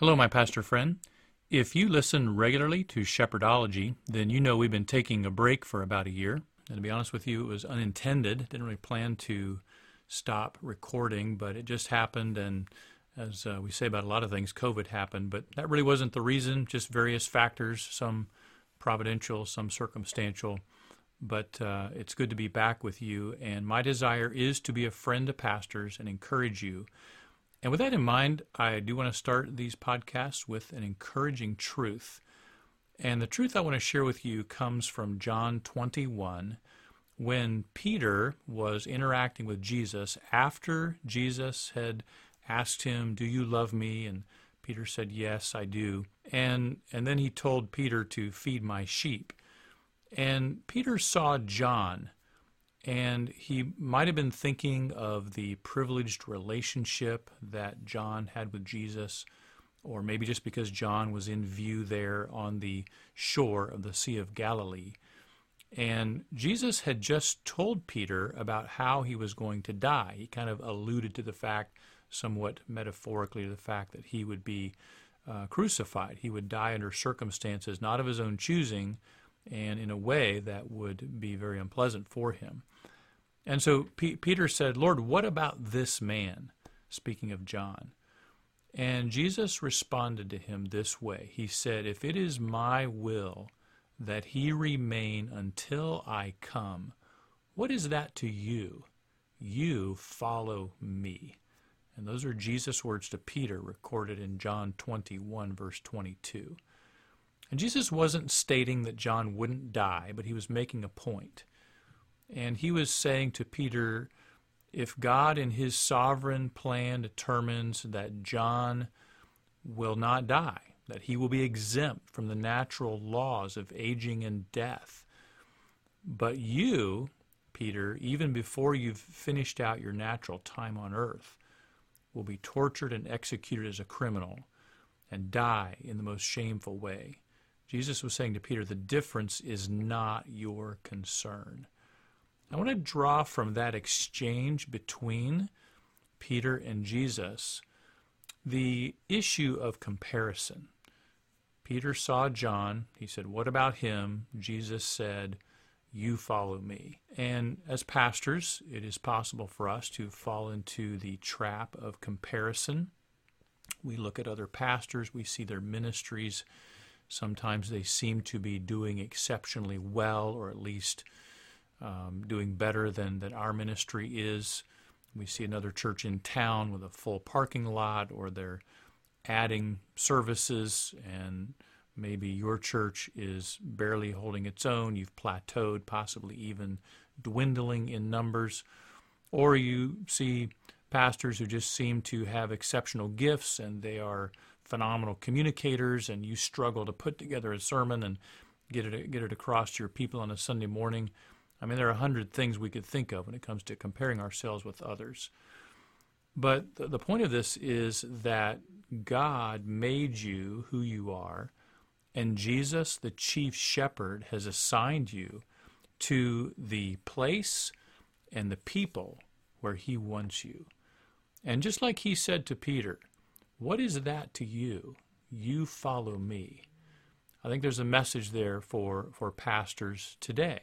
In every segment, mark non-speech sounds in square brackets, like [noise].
Hello, my pastor friend. If you listen regularly to Shepherdology, then you know we've been taking a break for about a year. And to be honest with you, it was unintended. Didn't really plan to stop recording, but it just happened. And as uh, we say about a lot of things, COVID happened. But that really wasn't the reason, just various factors, some providential, some circumstantial. But uh, it's good to be back with you. And my desire is to be a friend to pastors and encourage you and with that in mind, I do want to start these podcasts with an encouraging truth. And the truth I want to share with you comes from John 21, when Peter was interacting with Jesus after Jesus had asked him, Do you love me? And Peter said, Yes, I do. And, and then he told Peter to feed my sheep. And Peter saw John and he might have been thinking of the privileged relationship that John had with Jesus, or maybe just because John was in view there on the shore of the Sea of Galilee. And Jesus had just told Peter about how he was going to die. He kind of alluded to the fact, somewhat metaphorically, to the fact that he would be uh, crucified. He would die under circumstances not of his own choosing, and in a way that would be very unpleasant for him. And so P- Peter said, Lord, what about this man? Speaking of John. And Jesus responded to him this way He said, If it is my will that he remain until I come, what is that to you? You follow me. And those are Jesus' words to Peter, recorded in John 21, verse 22. And Jesus wasn't stating that John wouldn't die, but he was making a point. And he was saying to Peter, if God in his sovereign plan determines that John will not die, that he will be exempt from the natural laws of aging and death, but you, Peter, even before you've finished out your natural time on earth, will be tortured and executed as a criminal and die in the most shameful way. Jesus was saying to Peter, the difference is not your concern. I want to draw from that exchange between Peter and Jesus the issue of comparison. Peter saw John. He said, What about him? Jesus said, You follow me. And as pastors, it is possible for us to fall into the trap of comparison. We look at other pastors, we see their ministries. Sometimes they seem to be doing exceptionally well, or at least um, doing better than that our ministry is. We see another church in town with a full parking lot, or they're adding services, and maybe your church is barely holding its own. You've plateaued, possibly even dwindling in numbers. Or you see pastors who just seem to have exceptional gifts and they are phenomenal communicators, and you struggle to put together a sermon and get it get it across to your people on a Sunday morning. I mean, there are a hundred things we could think of when it comes to comparing ourselves with others. But the, the point of this is that God made you who you are, and Jesus, the chief shepherd, has assigned you to the place and the people where he wants you. And just like he said to Peter, what is that to you? You follow me. I think there's a message there for, for pastors today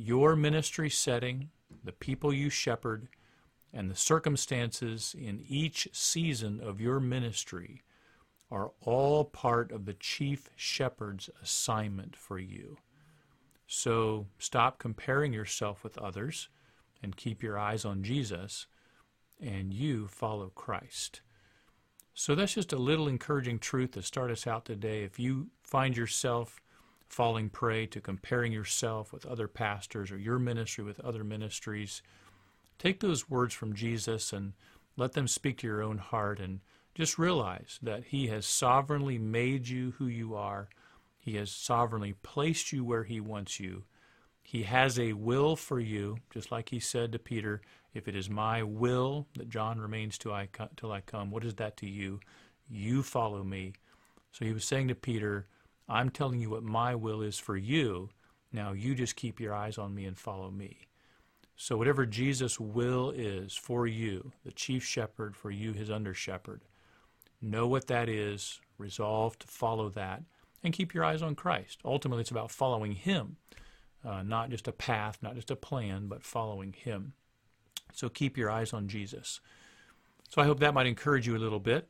your ministry setting, the people you shepherd, and the circumstances in each season of your ministry are all part of the chief shepherd's assignment for you. So stop comparing yourself with others and keep your eyes on Jesus, and you follow Christ. So that's just a little encouraging truth to start us out today. If you find yourself falling prey to comparing yourself with other pastors or your ministry with other ministries, take those words from Jesus and let them speak to your own heart and just realize that He has sovereignly made you who you are. He has sovereignly placed you where He wants you. He has a will for you, just like He said to Peter, If it is my will that John remains till I, till I come, what is that to you? You follow me. So He was saying to Peter, I'm telling you what my will is for you. Now you just keep your eyes on me and follow me. So, whatever Jesus' will is for you, the chief shepherd, for you, his under shepherd, Know what that is, resolve to follow that, and keep your eyes on Christ. Ultimately, it's about following Him, uh, not just a path, not just a plan, but following Him. So keep your eyes on Jesus. So I hope that might encourage you a little bit.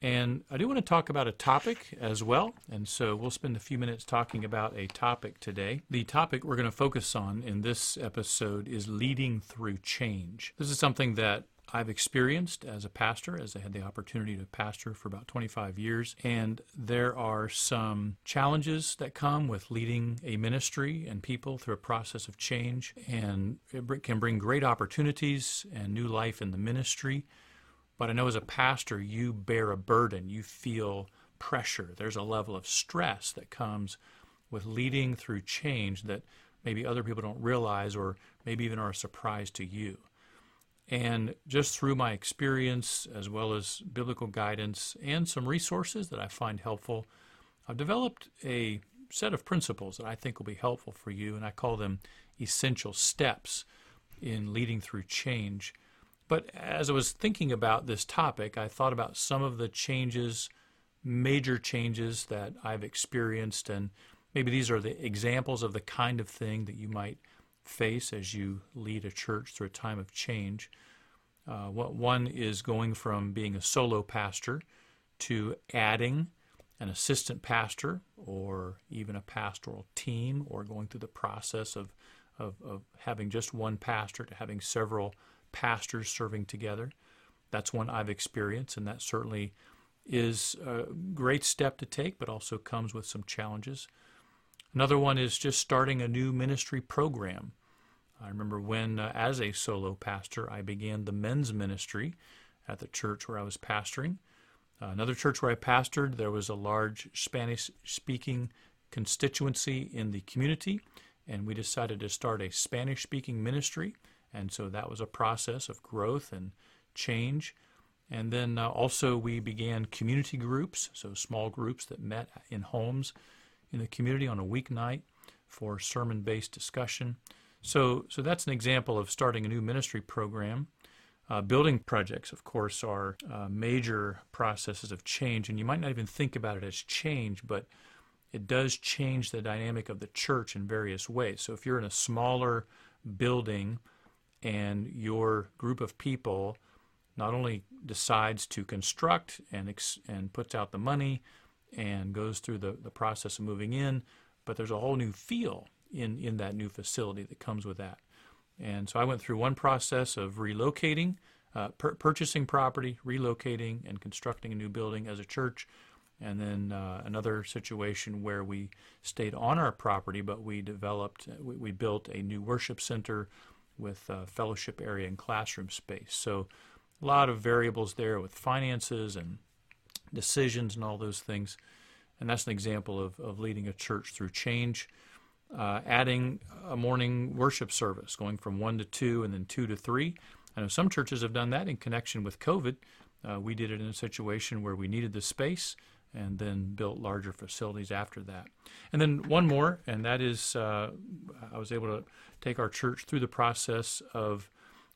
And I do want to talk about a topic as well. And so we'll spend a few minutes talking about a topic today. The topic we're going to focus on in this episode is leading through change. This is something that I've experienced as a pastor, as I had the opportunity to pastor for about 25 years. And there are some challenges that come with leading a ministry and people through a process of change. And it can bring great opportunities and new life in the ministry. But I know as a pastor, you bear a burden. You feel pressure. There's a level of stress that comes with leading through change that maybe other people don't realize or maybe even are a surprise to you. And just through my experience, as well as biblical guidance and some resources that I find helpful, I've developed a set of principles that I think will be helpful for you, and I call them essential steps in leading through change. But as I was thinking about this topic, I thought about some of the changes, major changes that I've experienced, and maybe these are the examples of the kind of thing that you might face as you lead a church through a time of change. Uh, what one is going from being a solo pastor to adding an assistant pastor or even a pastoral team or going through the process of, of, of having just one pastor to having several pastors serving together. That's one I've experienced, and that certainly is a great step to take, but also comes with some challenges. Another one is just starting a new ministry program. I remember when, uh, as a solo pastor, I began the men's ministry at the church where I was pastoring. Uh, another church where I pastored, there was a large Spanish speaking constituency in the community, and we decided to start a Spanish speaking ministry. And so that was a process of growth and change. And then uh, also, we began community groups, so small groups that met in homes in the community on a weeknight for sermon based discussion. So, so that's an example of starting a new ministry program. Uh, building projects, of course, are uh, major processes of change, and you might not even think about it as change, but it does change the dynamic of the church in various ways. So, if you're in a smaller building and your group of people not only decides to construct and ex- and puts out the money and goes through the, the process of moving in, but there's a whole new feel in, in that new facility that comes with that. And so I went through one process of relocating, uh, pur- purchasing property, relocating, and constructing a new building as a church. And then uh, another situation where we stayed on our property, but we developed, we, we built a new worship center with fellowship area and classroom space. So a lot of variables there with finances and decisions and all those things. And that's an example of, of leading a church through change uh, adding a morning worship service, going from 1 to 2 and then 2 to 3. I know some churches have done that in connection with COVID. Uh, we did it in a situation where we needed the space and then built larger facilities after that. And then one more, and that is uh, I was able to take our church through the process of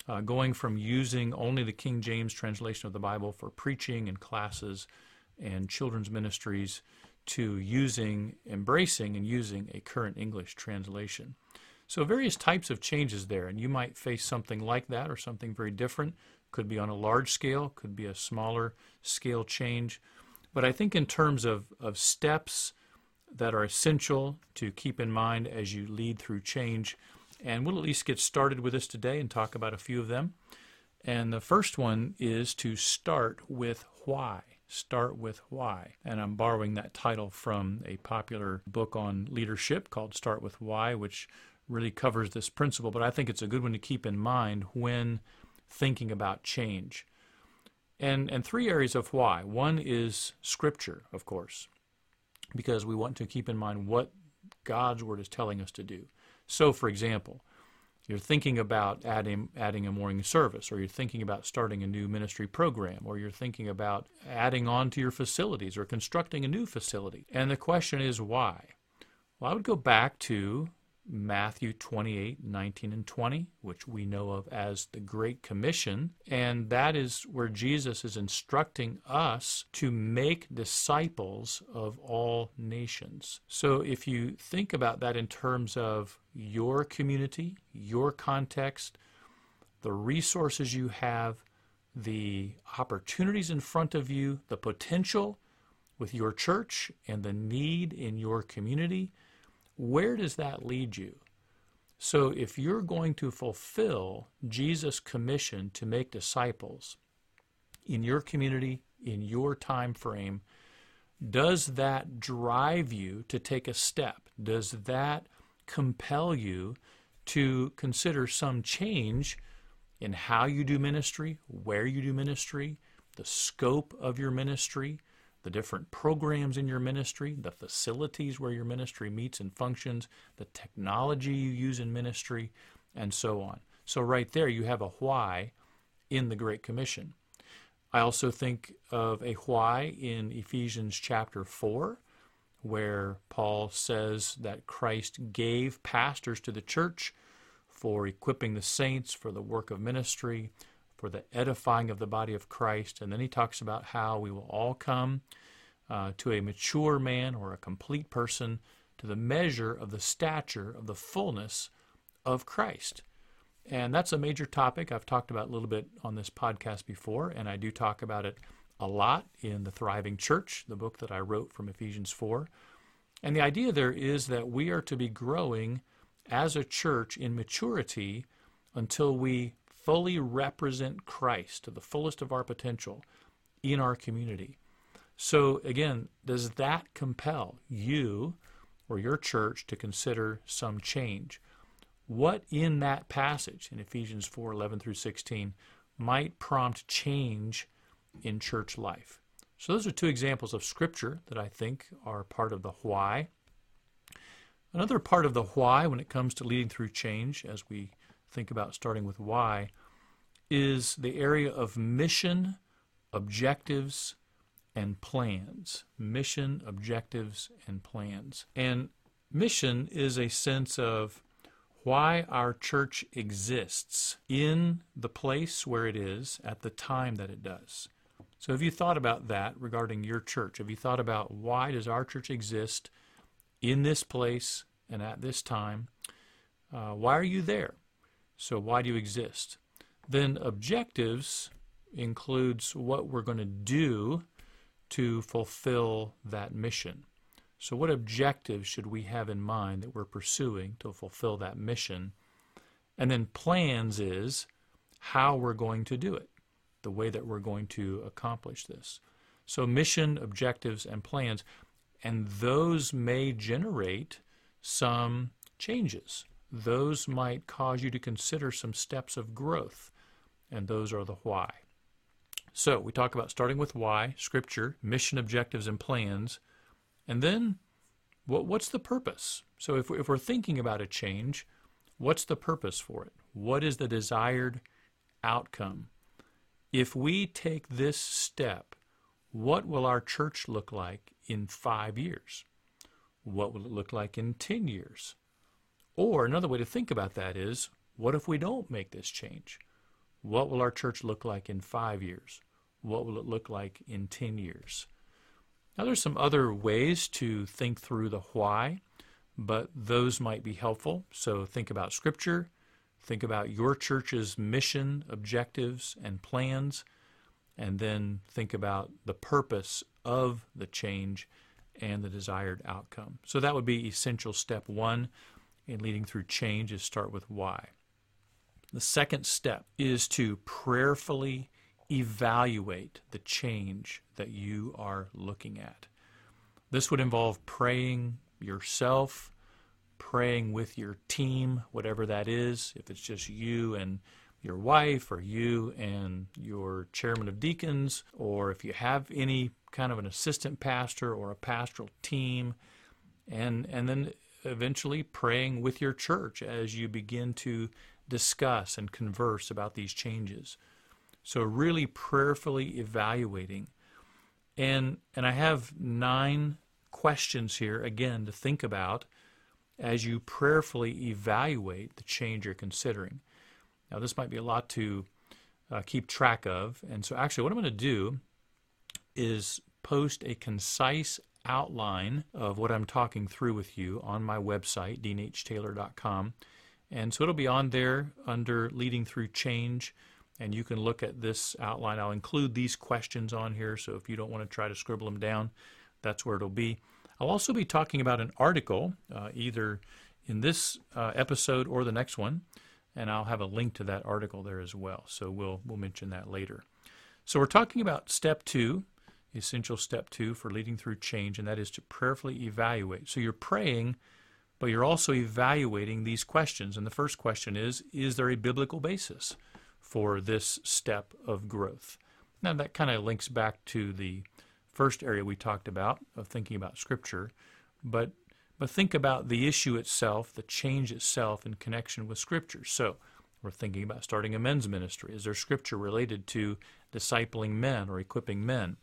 uh, going from using only the King James translation of the Bible for preaching and classes and children's ministries to using, embracing, and using a current English translation. So, various types of changes there, and you might face something like that or something very different. Could be on a large scale, could be a smaller scale change. But I think, in terms of, of steps that are essential to keep in mind as you lead through change, and we'll at least get started with this today and talk about a few of them. And the first one is to start with why. Start with Why. And I'm borrowing that title from a popular book on leadership called Start with Why, which really covers this principle. But I think it's a good one to keep in mind when thinking about change. And, and three areas of why. One is Scripture, of course, because we want to keep in mind what God's Word is telling us to do. So, for example, you're thinking about adding, adding a morning service, or you're thinking about starting a new ministry program, or you're thinking about adding on to your facilities or constructing a new facility. And the question is why? Well, I would go back to Matthew 28, 19, and 20, which we know of as the Great Commission. And that is where Jesus is instructing us to make disciples of all nations. So if you think about that in terms of your community, your context, the resources you have, the opportunities in front of you, the potential with your church, and the need in your community, where does that lead you? So, if you're going to fulfill Jesus' commission to make disciples in your community, in your time frame, does that drive you to take a step? Does that compel you to consider some change in how you do ministry, where you do ministry, the scope of your ministry, the different programs in your ministry, the facilities where your ministry meets and functions, the technology you use in ministry, and so on. So, right there, you have a why in the Great Commission. I also think of a why in Ephesians chapter 4, where Paul says that Christ gave pastors to the church for equipping the saints for the work of ministry, for the edifying of the body of Christ. And then he talks about how we will all come uh, to a mature man or a complete person to the measure of the stature of the fullness of Christ. And that's a major topic I've talked about a little bit on this podcast before, and I do talk about it a lot in The Thriving Church, the book that I wrote from Ephesians 4. And the idea there is that we are to be growing as a church in maturity until we fully represent Christ to the fullest of our potential in our community. So, again, does that compel you or your church to consider some change? What in that passage in Ephesians 4 11 through 16 might prompt change in church life? So, those are two examples of Scripture that I think are part of the why Another part of the why when it comes to leading through change, as we think about starting with why, is the area of mission, objectives, and plans. Mission, objectives, and plans. And mission is a sense of why our church exists in the place where it is at the time that it does. So have you thought about that regarding your church? Have you thought about why does our church exist in this place and at this time. Uh, why are you there? So why do you exist? Then objectives includes what we're going to do to fulfill that mission. So what objectives should we have in mind that we're pursuing to fulfill that mission? And then plans is how we're going to do it, the way that we're going to accomplish this. So mission, objectives, and plans and those may generate some changes. Those might cause you to consider some steps of growth, and those are the why. So we talk about starting with why, scripture, mission objectives and plans, and then what, what's the purpose? So if, if we're thinking about a change, what's the purpose for it? What is the desired outcome? If we take this step, what will our church look like in five years? What will it look like in 10 years? Or another way to think about that is what if we don't make this change? What will our church look like in five years? What will it look like in 10 years? Now, there's some other ways to think through the why, but those might be helpful. So, think about Scripture, think about your church's mission, objectives, and plans, and then think about the purpose of the change and the desired outcome. So that would be essential step one in leading through change is start with why. The second step is to prayerfully evaluate the change that you are looking at. This would involve praying yourself, praying with your team, whatever that is, if it's just you and your wife or you and your chairman of deacons, or if you have any kind of an assistant pastor or a pastoral team, and, and then eventually praying with your church as you begin to discuss and converse about these changes. So, really prayerfully evaluating. And, and I have nine questions here, again, to think about as you prayerfully evaluate the change you're considering. Now, this might be a lot to uh, keep track of, and so actually, what I'm going to do is post a concise outline of what I'm talking through with you on my website, deanhtaylor.com. And so it'll be on there under Leading Through Change, and you can look at this outline. I'll include these questions on here, so if you don't want to try to scribble them down, that's where it'll be. I'll also be talking about an article, uh, either in this uh, episode or the next one, and I'll have a link to that article there as well. So we'll we'll mention that later. So we're talking about step two, essential step two for leading through change, and that is to prayerfully evaluate. So you're praying, but you're also evaluating these questions. And the first question is Is there a biblical basis for this step of growth? Now, that kind of links back to the first area we talked about of thinking about Scripture, but but think about the issue itself, the change itself in connection with Scripture. So, we're thinking about starting a men's ministry. Is there Scripture related to discipling men or equipping men?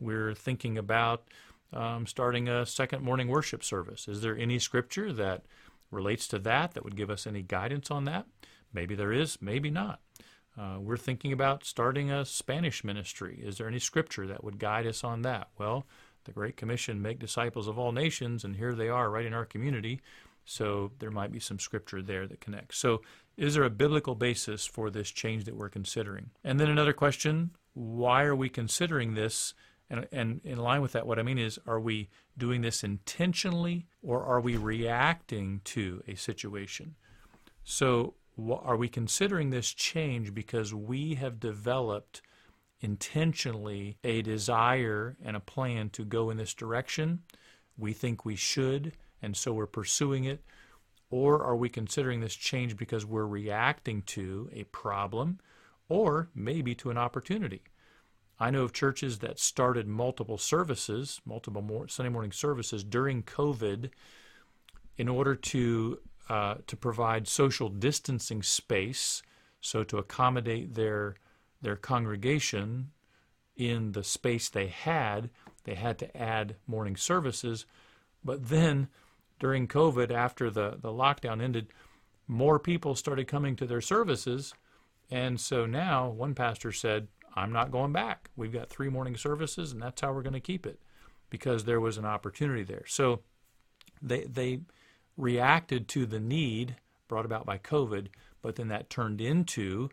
We're thinking about um, starting a second morning worship service. Is there any scripture that relates to that that would give us any guidance on that? Maybe there is, maybe not. Uh, we're thinking about starting a Spanish ministry. Is there any scripture that would guide us on that? Well, the Great Commission, make disciples of all nations, and here they are right in our community. So there might be some scripture there that connects. So, is there a biblical basis for this change that we're considering? And then another question why are we considering this and, and in line with that, what I mean is, are we doing this intentionally or are we reacting to a situation? So, are we considering this change because we have developed intentionally a desire and a plan to go in this direction? We think we should, and so we're pursuing it. Or are we considering this change because we're reacting to a problem or maybe to an opportunity? I know of churches that started multiple services, multiple Sunday morning services during COVID, in order to uh, to provide social distancing space, so to accommodate their their congregation in the space they had, they had to add morning services. But then, during COVID, after the the lockdown ended, more people started coming to their services, and so now one pastor said, I'm not going back. We've got three morning services, and that's how we're going to keep it because there was an opportunity there. So they, they reacted to the need brought about by COVID, but then that turned into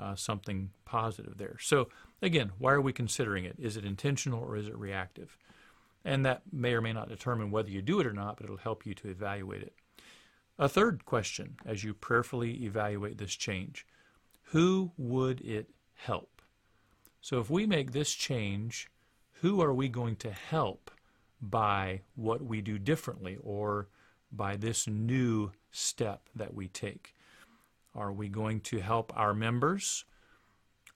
uh, something positive there. So, again, why are we considering it? Is it intentional or is it reactive? And that may or may not determine whether you do it or not, but it'll help you to evaluate it. A third question as you prayerfully evaluate this change who would it help? So if we make this change, who are we going to help by what we do differently or by this new step that we take? Are we going to help our members?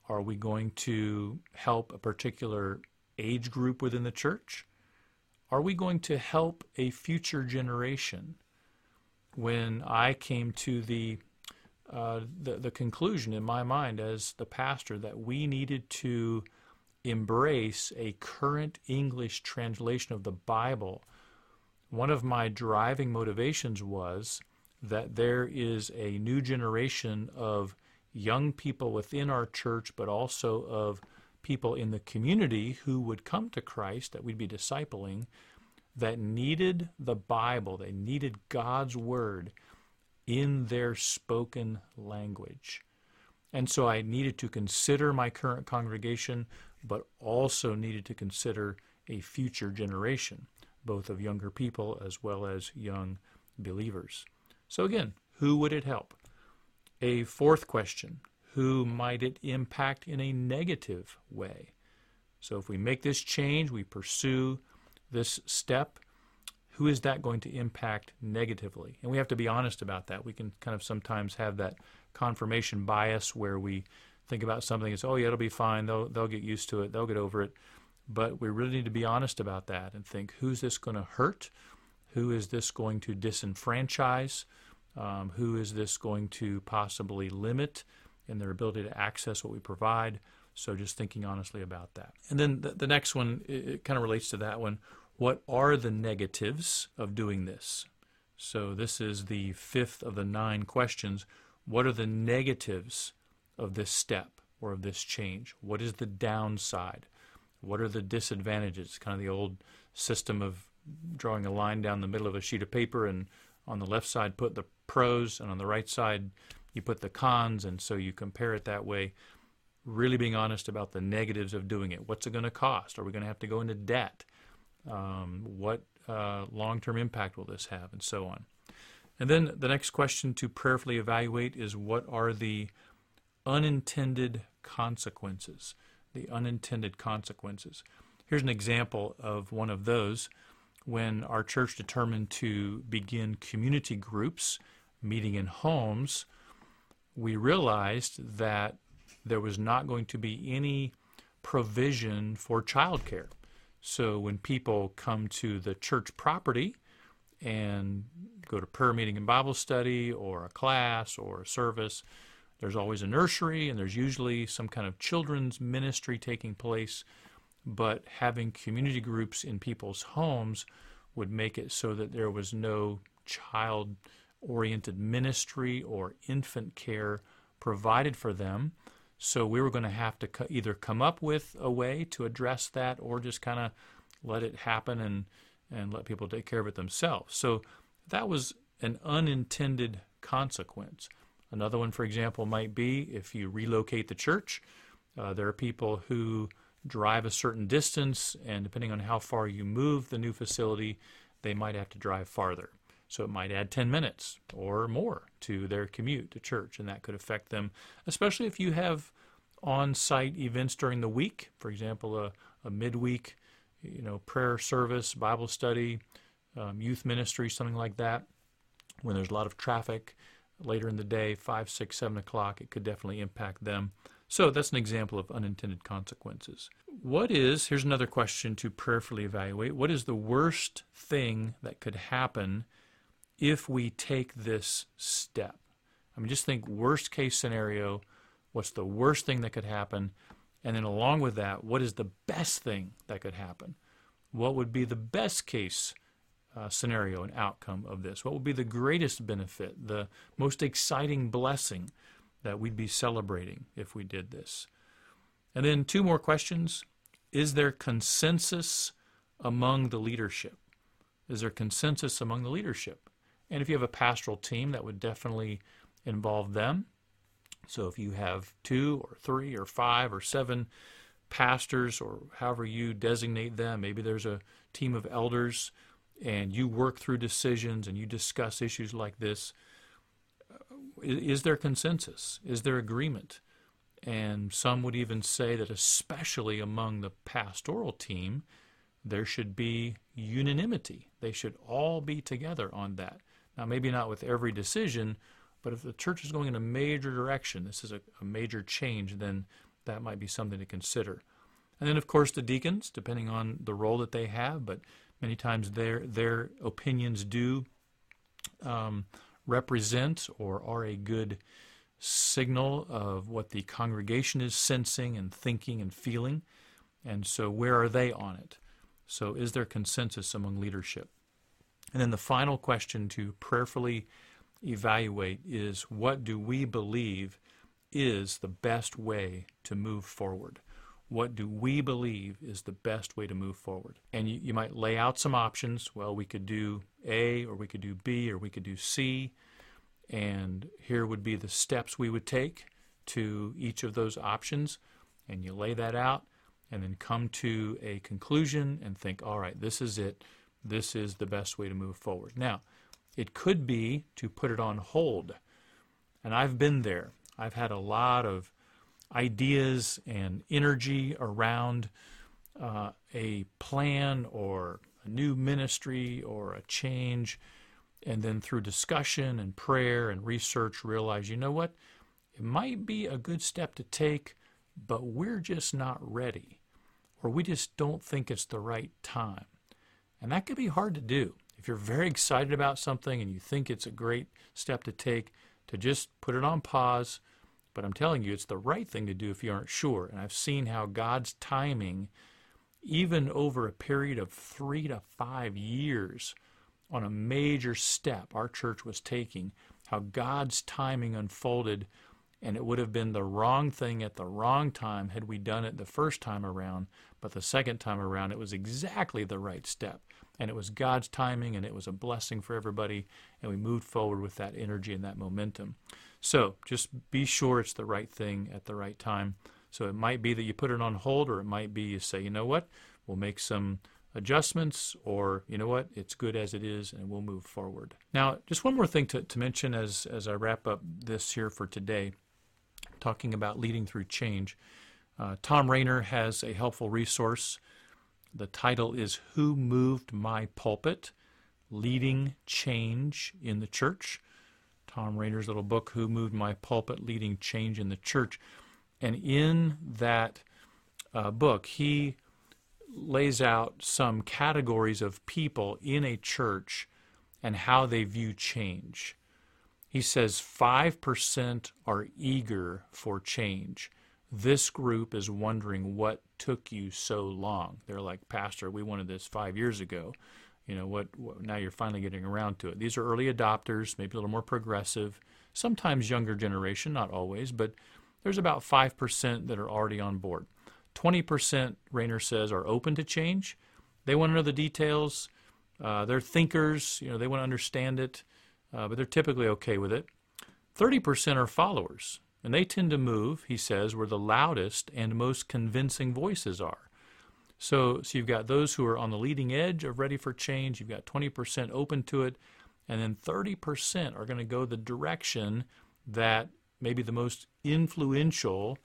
Are we going to help a particular age group within the church? Are we going to help a future generation? When I came to the uh, the, the conclusion in my mind as the pastor that we needed to embrace a current English translation of the Bible. One of my driving motivations was that there is a new generation of young people within our church, but also of people in the community who would come to Christ that we'd be discipling that needed the Bible, they needed God's Word in their spoken language. And so I needed to consider my current congregation, but also needed to consider a future generation, both of younger people as well as young believers. So again, who would it help? A fourth question who might it impact in a negative way? So if we make this change, we pursue this step, who is that going to impact negatively? And we have to be honest about that. We can kind of sometimes have that confirmation bias where we think about something as, oh, yeah, it'll be fine. They'll, they'll get used to it. They'll get over it. But we really need to be honest about that and think, who's this going to hurt? Who is this going to disenfranchise? Um, who is this going to possibly limit in their ability to access what we provide? So just thinking honestly about that. And then the, the next one, it, it kind of relates to that one. What are the negatives of doing this? So this is the fifth of the nine questions. What are the negatives of this step or of this change? What is the downside? What are the disadvantages? Kind of the old system of drawing a line down the middle of a sheet of paper and on the left side put the pros and on the right side you put the cons and so you compare it that way really being honest about the negatives of doing it what's it going to cost are we going to have to go into debt um, what uh, long-term impact will this have and so on. And then the next question to prayerfully evaluate is what are the unintended consequences? The unintended consequences. Here's an example of one of those. When our church determined to begin community groups meeting in homes, we realized that there was not going to be any provision for childcare. So when people come to the church property and go to prayer meeting and Bible study or a class or a service, there's always a nursery and there's usually some kind of children's ministry taking place but having community groups in people's homes would make it so that there was no child oriented ministry or infant care provided for them. So we were going to have to co- either come up with a way to address that or just kind of let it happen and, and let people take care of it themselves. So that was an unintended consequence. Another one, for example, might be if you relocate the church, uh, there are people who drive a certain distance, and depending on how far you move the new facility, they might have to drive farther. So it might add 10 minutes or more to their commute to church, and that could affect them, especially if you have on site events during the week, for example, a, a midweek you know, prayer service, Bible study, um, youth ministry, something like that. When there's a lot of traffic later in the day, 5, 6, 7 o'clock, it could definitely impact them. So that's an example of unintended consequences. What is, here's another question to prayerfully evaluate what is the worst thing that could happen if we take this step? I mean, just think worst case scenario, what's the worst thing that could happen? And then along with that, what is the best thing that could happen? What would be the best case uh, scenario and outcome of this? What would be the greatest benefit, the most exciting blessing? that we'd be celebrating if we did this. And then two more questions. Is there consensus among the leadership? Is there consensus among the leadership? And if you have a pastoral team, that would definitely involve them. So if you have two or three or five or seven pastors or however you designate them, maybe there's a team of elders and you work through decisions and you discuss issues like this uh, is there consensus? Is there agreement? And some would even say that, especially among the pastoral team, there should be unanimity. They should all be together on that. Now, maybe not with every decision, but if the church is going in a major direction, this is a, a major change, then that might be something to consider. And then, of course, the deacons, depending on the role that they have, but many times their their opinions do um, represent or are a good signal of what the congregation is sensing and thinking and feeling. And so, where are they on it? So, is there consensus among leadership? And then the final question to prayerfully evaluate is what do we believe is the best way to move forward? What do we believe is the best way to move forward? And you, you might lay out some options. Well, we could do A, or we could do B, or we could do C. And here would be the steps we would take to each of those options. And you lay that out and then come to a conclusion and think, all right, this is it. This is the best way to move forward. Now, it could be to put it on hold. And I've been there. I've had a lot of ideas and energy around uh, a plan or a new ministry or a change, and then through discussion and prayer and research, realize you know what? It might be a good step to take, but we're just not ready, or we just don't think it's the right time. And that could be hard to do. If you're very excited about something and you think it's a great step to take, to just put it on pause but I'm telling you, it's the right thing to do if you aren't sure. And I've seen how God's timing, even over a period of three to five years, on a major step our church was taking, how God's timing unfolded, and it would have been the wrong thing at the wrong time had we done it the first time around, but the second time around it was exactly the right step. And it was God's timing, and it was a blessing for everybody, and we moved forward with that energy and that momentum. So just be sure it's the right thing at the right time. So it might be that you put it on hold, or it might be you say, you know what, we'll make some adjustments, or you know what, it's good as it is, and we'll move forward. Now, just one more thing to, to mention as, as I wrap up this here for today, talking about leading through change. Uh, Thom Rainer has a helpful resource. The title is Who Moved My Pulpit? Leading Change in the Church. Thom Rainer's little book, Who Moved My Pulpit? Leading Change in the Church. And in that uh, book, he lays out some categories of people in a church and how they view change. He says 5% are eager for change. This group is wondering what took you so long. They're like, Pastor, we wanted this five years ago. You know, what, what now you're finally getting around to it. These are early adopters, maybe a little more progressive, sometimes younger generation, not always, but there's about 5% that are already on board. 20%, Rainer says, are open to change. They want to know the details. Uh, they're thinkers, you know, they want to understand it, uh, but they're typically okay with it. 30% are followers, and they tend to move, he says, where the loudest and most convincing voices are. So, so you've got those who are on the leading edge of ready for change, you've got 20% open to it, and then 30% are going to go the direction that maybe the most influential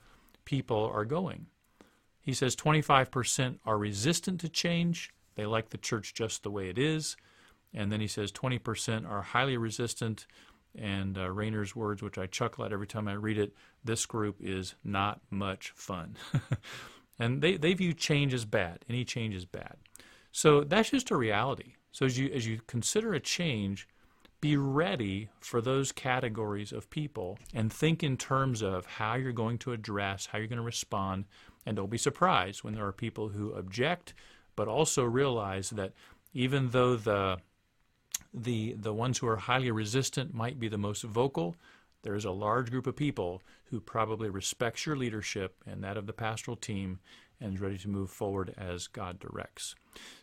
people are going. He says 25% are resistant to change. They like the church just the way it is. And then he says 20% are highly resistant. And uh, Rainer's words, which I chuckle at every time I read it, this group is not much fun. [laughs] and they, they view change as bad. Any change is bad. So that's just a reality. So as you, as you consider a change, be ready for those categories of people and think in terms of how you're going to address, how you're going to respond, and don't be surprised when there are people who object, but also realize that even though the the the ones who are highly resistant might be the most vocal, there is a large group of people who probably respects your leadership and that of the pastoral team and is ready to move forward as God directs.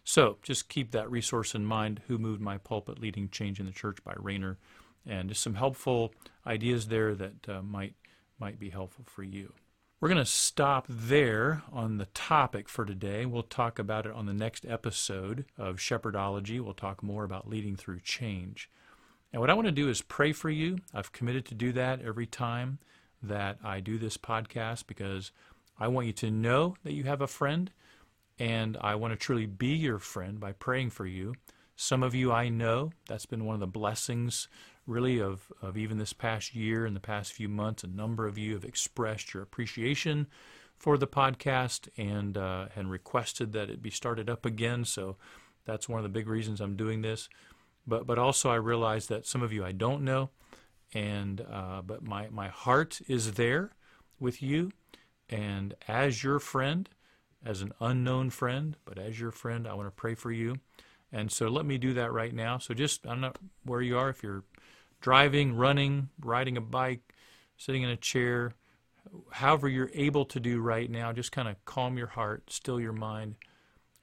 So just keep that resource in mind. Who Moved My Pulpit Leading Change in the Church by Rainer, And just some helpful ideas there that uh, might, might be helpful for you. We're going to stop there on the topic for today. We'll talk about it on the next episode of Shepherdology. We'll talk more about leading through change. And what I want to do is pray for you. I've committed to do that every time that I do this podcast because I want you to know that you have a friend, and I want to truly be your friend by praying for you. Some of you I know, that's been one of the blessings really of, of even this past year and the past few months. A number of you have expressed your appreciation for the podcast and uh, and requested that it be started up again. So that's one of the big reasons I'm doing this. But but also I realize that some of you I don't know, and uh, but my my heart is there with you, and as your friend, as an unknown friend, but as your friend, I want to pray for you. And so let me do that right now. So just I don't know where you are if you're driving, running, riding a bike, sitting in a chair, however you're able to do right now, just kind of calm your heart, still your mind,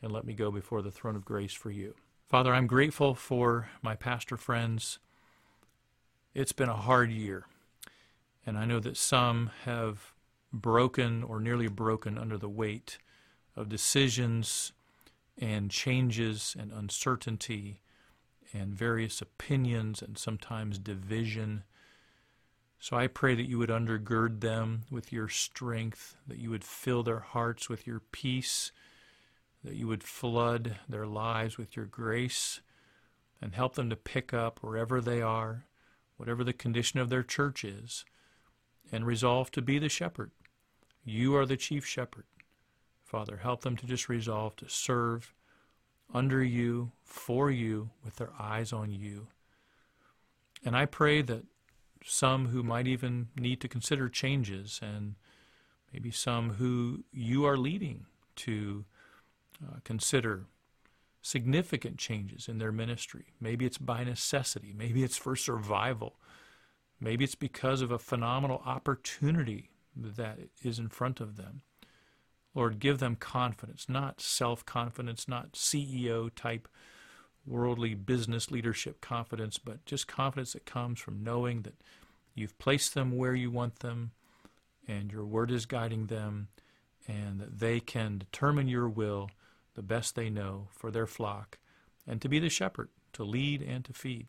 and let me go before the throne of grace for you. Father, I'm grateful for my pastor friends. It's been a hard year, and I know that some have broken or nearly broken under the weight of decisions and changes and uncertainty and various opinions and sometimes division. So I pray that you would undergird them with your strength, that you would fill their hearts with your peace, that you would flood their lives with your grace, and help them to pick up wherever they are, whatever the condition of their church is, and resolve to be the shepherd. You are the chief shepherd. Father, help them to just resolve to serve under you, for you, with their eyes on you. And I pray that some who might even need to consider changes, and maybe some who you are leading to uh, consider significant changes in their ministry. Maybe it's by necessity, maybe it's for survival, maybe it's because of a phenomenal opportunity that is in front of them. Lord, give them confidence, not self confidence, not CEO type worldly business leadership confidence, but just confidence that comes from knowing that you've placed them where you want them and your word is guiding them and that they can determine your will the best they know for their flock and to be the shepherd, to lead and to feed.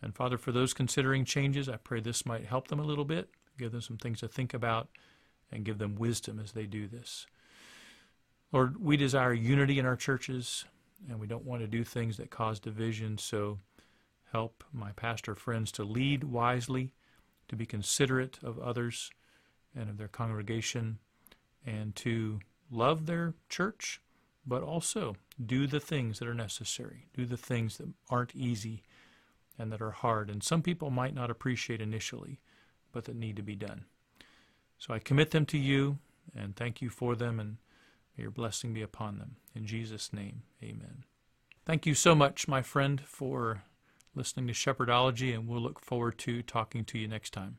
And Father, for those considering changes, I pray this might help them a little bit, give them some things to think about, and give them wisdom as they do this. Lord, we desire unity in our churches, and we don't want to do things that cause division, so help my pastor friends to lead wisely, to be considerate of others and of their congregation, and to love their church, but also do the things that are necessary, do the things that aren't easy and that are hard, and some people might not appreciate initially, but that need to be done. So I commit them to you and thank you for them, and may your blessing be upon them. In Jesus' name, amen. Thank you so much, my friend, for listening to Shepherdology, and we'll look forward to talking to you next time.